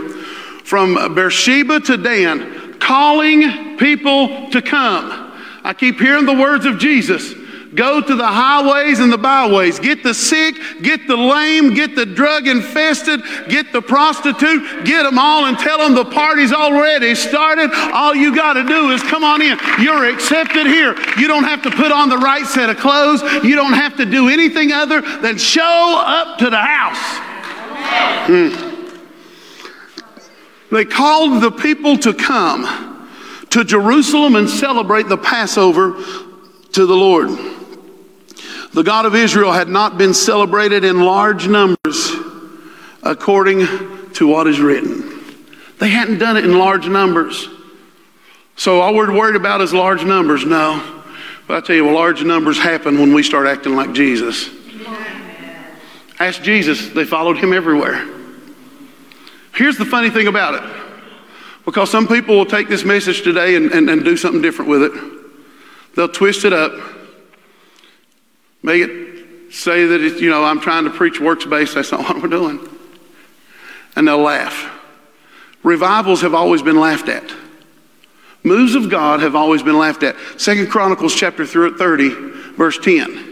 from Beersheba to Dan, calling people to come. I keep hearing the words of Jesus. Go to the highways and the byways. Get the sick, get the lame, get the drug infested, get the prostitute, get them all and tell them the party's already started. All you got to do is come on in. You're accepted here. You don't have to put on the right set of clothes. You don't have to do anything other than show up to the house. Hmm. They called the people to come to Jerusalem and celebrate the Passover to the Lord. The God of Israel had not been celebrated in large numbers according to what is written. They hadn't done it in large numbers. So all we're worried about is large numbers. No. But I tell you, large numbers happen when we start acting like Jesus. Ask Jesus. They followed him everywhere. Here's the funny thing about it. Because some people will take this message today and, and, and do something different with it. They'll twist it up Make it say that it's, you know, I'm trying to preach works based. That's not what we're doing. And they'll laugh. Revivals have always been laughed at. Moves of God have always been laughed at. Second Chronicles chapter 30, verse 10.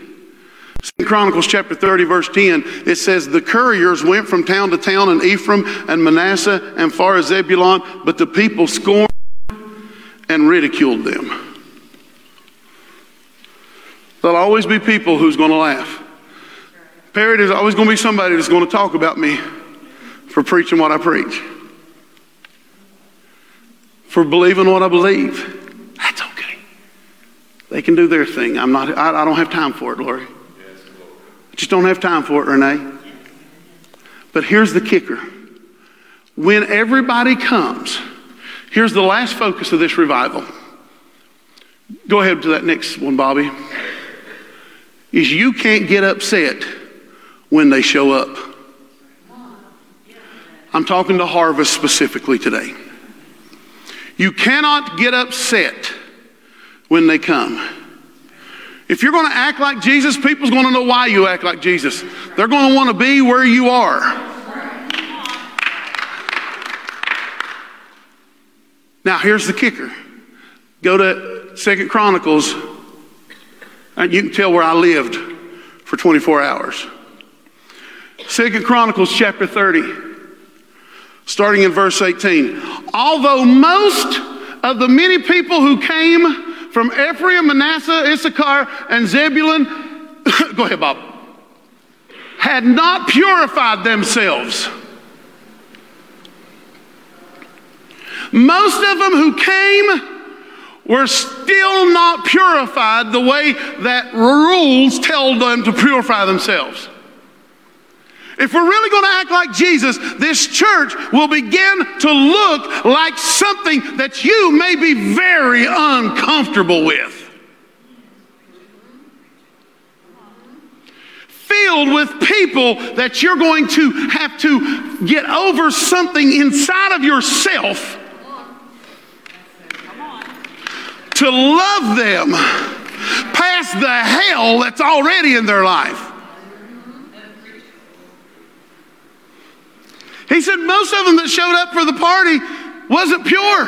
Second Chronicles chapter 30, verse 10, it says, The couriers went from town to town in Ephraim and Manasseh and far as Zebulun, but the people scorned and ridiculed them. There'll always be people who's going to laugh. Parrot is always going to be somebody that's going to talk about me for preaching what I preach, for believing what I believe. That's okay. They can do their thing. I'm not. I, I don't have time for it, Lori. I just don't have time for it, Renee. But here's the kicker: when everybody comes, here's the last focus of this revival. Go ahead to that next one, Bobby is you can't get upset when they show up. I'm talking to Harvest specifically today. You cannot get upset when they come. If you're going to act like Jesus, people's going to know why you act like Jesus. They're going to want to be where you are. Now, here's the kicker. Go to Second Chronicles Uh, you can tell where I lived for 24 hours. Second Chronicles chapter 30, starting in verse 18. Although most of the many people who came from Ephraim, Manasseh, Issachar, and Zebulun, go ahead, Bob, had not purified themselves. Most of them who came were still not purified the way that rules tell them to purify themselves. If we're really going to act like Jesus, this church will begin to look like something that you may be very uncomfortable with. Filled with people that you're going to have to get over something inside of yourself to love them past the hell that's already in their life. He said most of them that showed up for the party wasn't pure.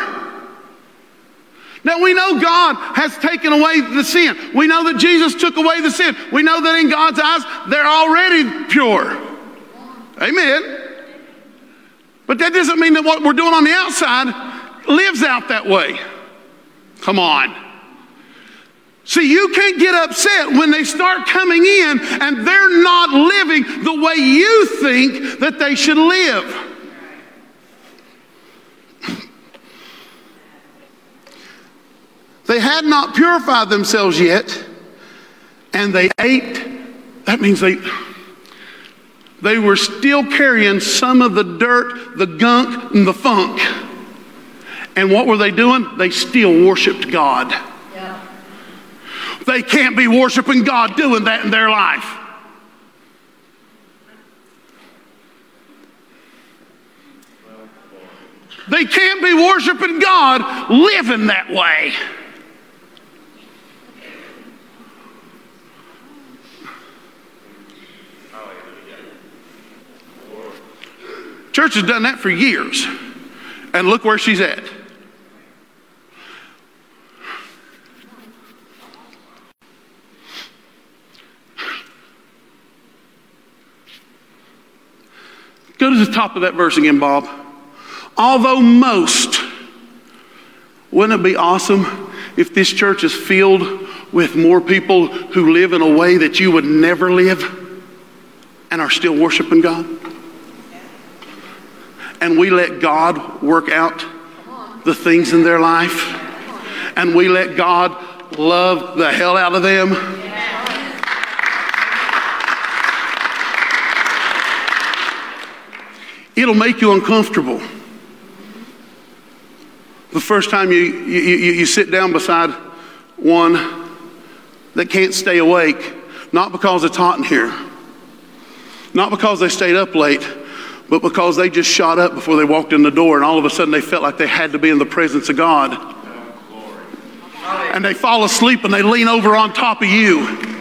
Now we know God has taken away the sin. We know that Jesus took away the sin. We know that in God's eyes they're already pure. Amen. But that doesn't mean that what we're doing on the outside lives out that way. Come on. See, you can't get upset when they start coming in and they're not living the way you think that they should live. They had not purified themselves yet, and they ate. That means they, they were still carrying some of the dirt, the gunk, and the funk. And what were they doing? They still worshiped God. Yeah. They can't be worshiping God doing that in their life. They can't be worshiping God living that way. Church has done that for years. And look where she's at. Go to the top of that verse again, Bob. Although most, wouldn't it be awesome if this church is filled with more people who live in a way that you would never live and are still worshiping God? and we let God work out the things in their life, and we let God love the hell out of them. It'll make you uncomfortable. The first time you, you, you, you sit down beside one that can't stay awake, not because it's hot in here, not because they stayed up late, but because they just shot up before they walked in the door, and all of a sudden they felt like they had to be in the presence of God. And they fall asleep and they lean over on top of you.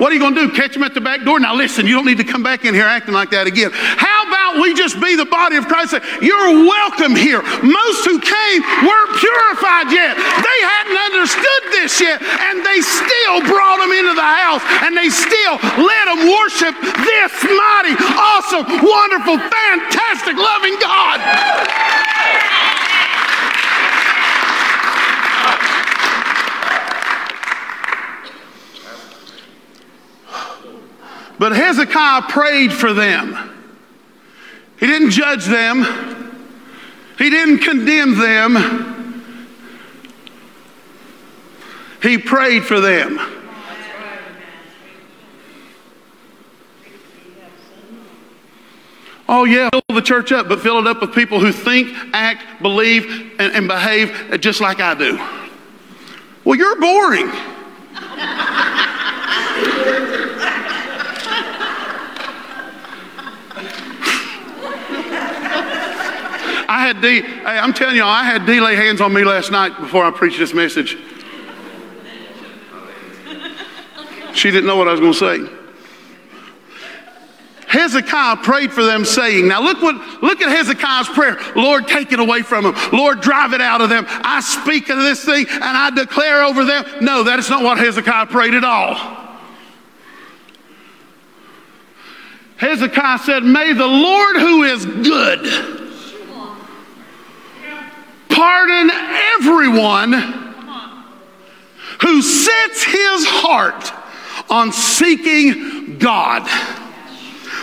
What are you going to do? Catch them at the back door? Now, listen, you don't need to come back in here acting like that again. How about we just be the body of Christ? You're welcome here. Most who came weren't purified yet. They hadn't understood this yet, and they still brought them into the house, and they still let them worship this mighty, awesome, wonderful, fantastic, loving God. But Hezekiah prayed for them. He didn't judge them, he didn't condemn them. He prayed for them. Oh, yeah, fill the church up, but fill it up with people who think, act, believe, and, and behave just like I do. Well, you're boring. I had Dee, I'm telling you, I had Dee lay hands on me last night before I preached this message. She didn't know what I was going to say. Hezekiah prayed for them, saying, Now look what look at Hezekiah's prayer. Lord, take it away from them. Lord, drive it out of them. I speak of this thing and I declare over them. No, that is not what Hezekiah prayed at all. Hezekiah said, May the Lord who is good pardon everyone who sets his heart on seeking God.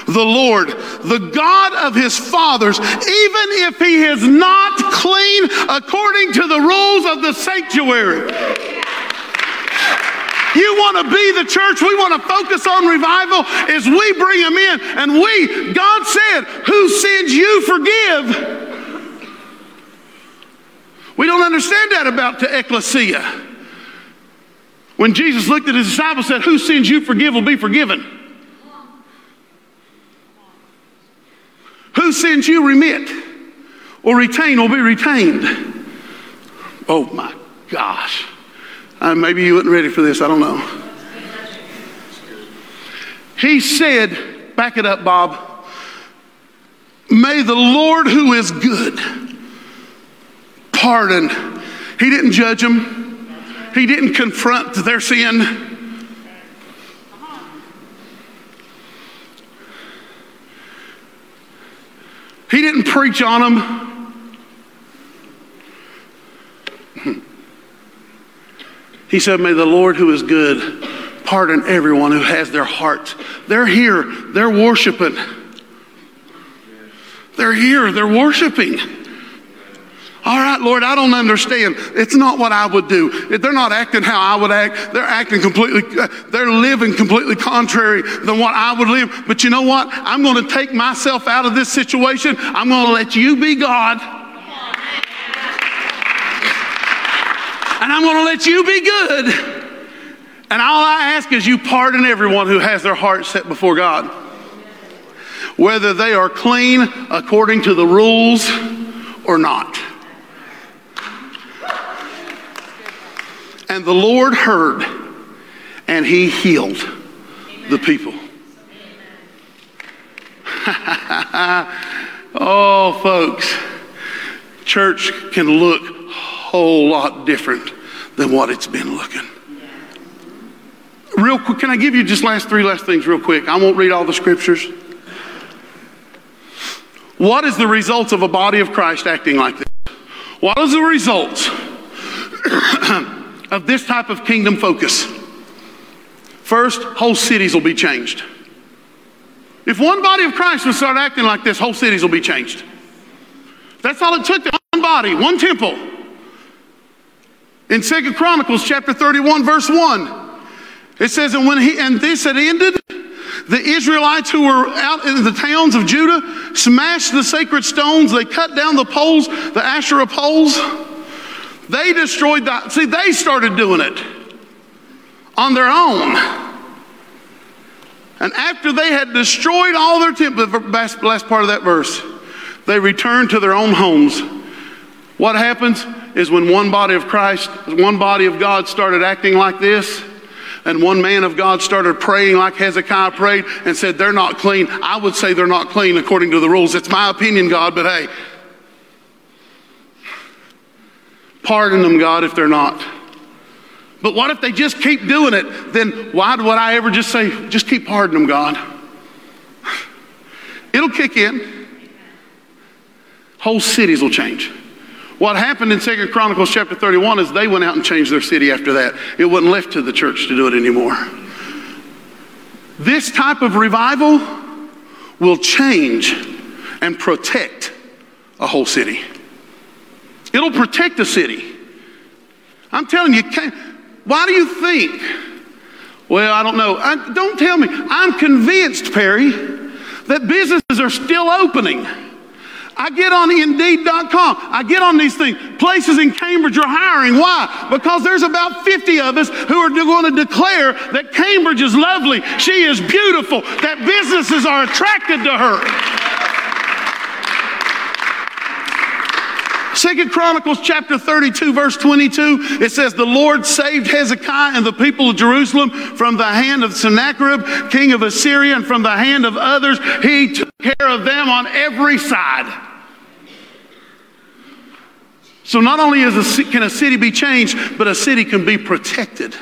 The Lord, the God of his fathers, even if he is not clean according to the rules of the sanctuary. You want to be the church, we want to focus on revival as we bring them in. And we, God said, Who sins you forgive. We don't understand that about the ecclesia. When Jesus looked at his disciples and said, Whose sins you forgive will be forgiven. Whose sins you remit or retain will be retained. Oh my gosh. Uh, maybe you weren't ready for this. I don't know. He said, back it up, Bob. May the Lord who is good pardon. He didn't judge them, he didn't confront their sin. He didn't preach on them. He said, May the Lord who is good pardon everyone who has their heart. They're here, they're worshiping. They're here, they're worshiping. All right, Lord, I don't understand. It's not what I would do. They're not acting how I would act. They're acting completely, uh, they're living completely contrary than what I would live. But you know what? I'm going to take myself out of this situation. I'm going to let you be God. And I'm going to let you be good. And all I ask is you pardon everyone who has their heart set before God. Whether they are clean according to the rules or not. And the Lord heard and he healed the people. oh, folks, church can look a whole lot different than what it's been looking. Real quick, can I give you just last three last things real quick? I won't read all the scriptures. What is the results of a body of Christ acting like this? What is the results of this type of kingdom focus? First, whole cities will be changed. If one body of Christ would start acting like this, whole cities will be changed. That's all it took one body, one temple. In Second Chronicles chapter 31, verse 1, it says, and when he and this had ended, the Israelites who were out in the towns of Judah smashed the sacred stones. They cut down the poles, the Asherah poles. They destroyed that. See, they started doing it on their own. And after they had destroyed all their temples, the last part of that verse, they returned to their own homes. What happens is when one body of Christ, one body of God started acting like this, and one man of God started praying like Hezekiah prayed and said, They're not clean. I would say they're not clean according to the rules. It's my opinion, God, but hey, pardon them, God, if they're not. But what if they just keep doing it? Then why would I ever just say, just keep pardoning them, God? It'll kick in. Whole cities will change. What happened in Second Chronicles chapter 31 is they went out and changed their city after that. It wasn't left to the church to do it anymore. This type of revival will change and protect a whole city. It'll protect the city. I'm telling you, why do you think? Well, I don't know. I, don't tell me. I'm convinced, Perry, that businesses are still opening. I get on Indeed.com. I get on these things. Places in Cambridge are hiring. Why? Because there's about 50 of us who are going to declare that Cambridge is lovely. She is beautiful. That businesses are attracted to her. Second Chronicles chapter 32 verse 22, it says, the Lord saved Hezekiah and the people of Jerusalem from the hand of Sennacherib, king of Assyria, and from the hand of others. He took care of them on every side. So not only is a, can a city be changed, but a city can be protected.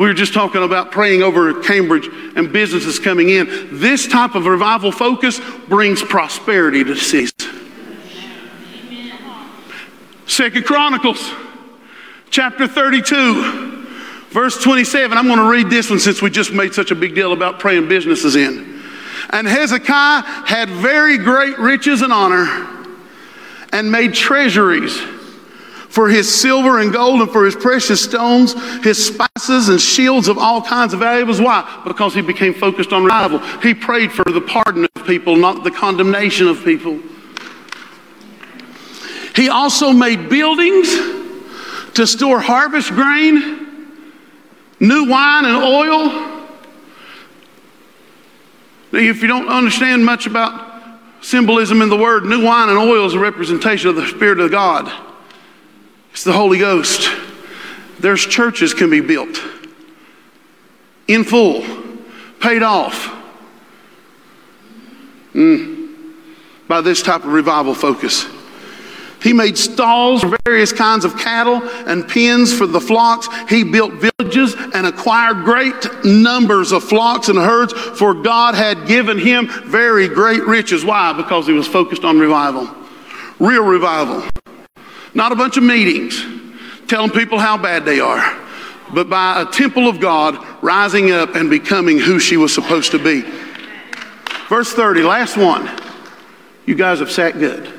We were just talking about praying over Cambridge and businesses coming in. This type of revival focus brings prosperity to cities. Second Chronicles, chapter 32, verse 27. I'm going to read this one since we just made such a big deal about praying businesses in. And Hezekiah had very great riches and honor and made treasuries for his silver and gold and for his precious stones, his spices and shields of all kinds of valuables. Why? Because he became focused on revival. He prayed for the pardon of people, not the condemnation of people. He also made buildings to store harvest grain, new wine and oil. Now, if you don't understand much about symbolism in the word. New wine and oil is a representation of the Spirit of God. It's the Holy Ghost. There's churches can be built in full, paid off mm, by this type of revival focus. He made stalls for various kinds of cattle and pens for the flocks. He built villages and acquired great numbers of flocks and herds, for God had given him very great riches. Why? Because he was focused on revival. Real revival. Not a bunch of meetings, telling people how bad they are, but by a temple of God rising up and becoming who she was supposed to be. Verse 30, last one. You guys have sat good.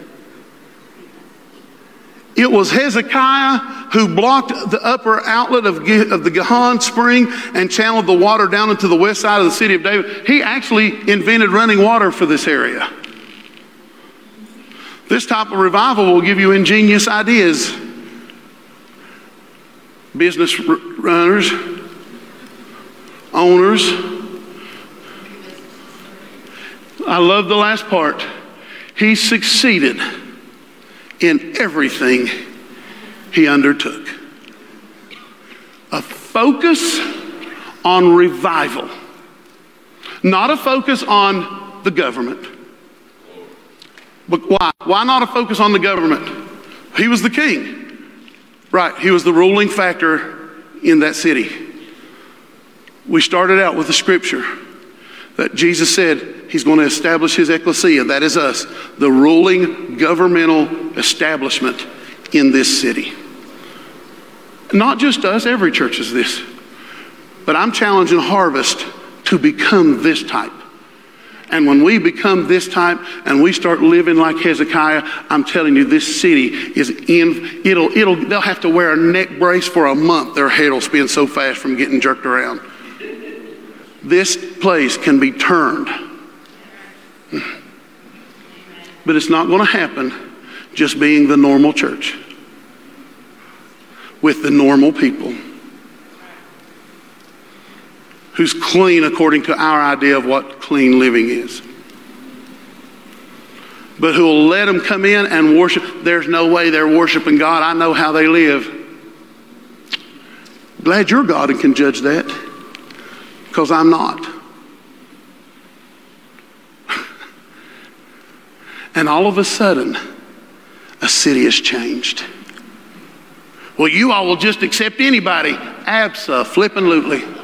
It was Hezekiah who blocked the upper outlet of, of the Gihon spring and channeled the water down into the west side of the city of David. He actually invented running water for this area. This type of revival will give you ingenious ideas. Business runners, owners. I love the last part. He succeeded in everything he undertook. A focus on revival, not a focus on the government. But why? Why not a focus on the government? He was the king. Right, he was the ruling factor in that city. We started out with the scripture that Jesus said he's going to establish his ecclesia. That is us, the ruling governmental establishment in this city. Not just us, every church is this. But I'm challenging Harvest to become this type. And when we become this type and we start living like Hezekiah, I'm telling you, this city is in, it'll, it'll, they'll have to wear a neck brace for a month. Their head will spin so fast from getting jerked around. This place can be turned. But it's not going to happen just being the normal church with the normal people who's clean according to our idea of what clean living is. But who will let them come in and worship. There's no way they're worshiping God. I know how they live. Glad you're God and can judge that because I'm not. and all of a sudden, a city has changed. Well, you all will just accept anybody. Absolutely.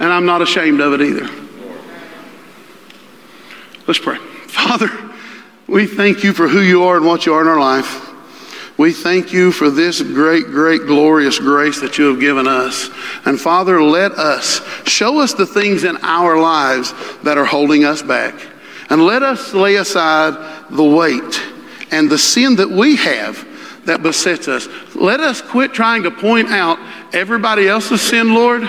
And I'm not ashamed of it either. Let's pray. Father, we thank you for who you are and what you are in our life. We thank you for this great, great, glorious grace that you have given us. And Father, let us show us the things in our lives that are holding us back. And let us lay aside the weight and the sin that we have that besets us. Let us quit trying to point out everybody else's sin, Lord,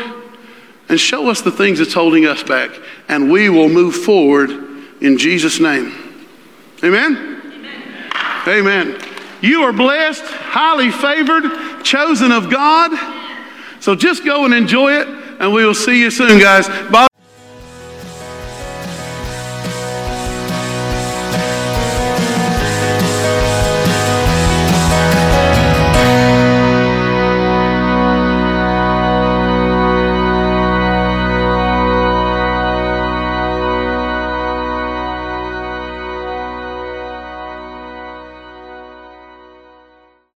and show us the things that's holding us back. And we will move forward in Jesus' name. Amen? Amen. Amen. You are blessed, highly favored, chosen of God. So just go and enjoy it, and we will see you soon, guys. Bye.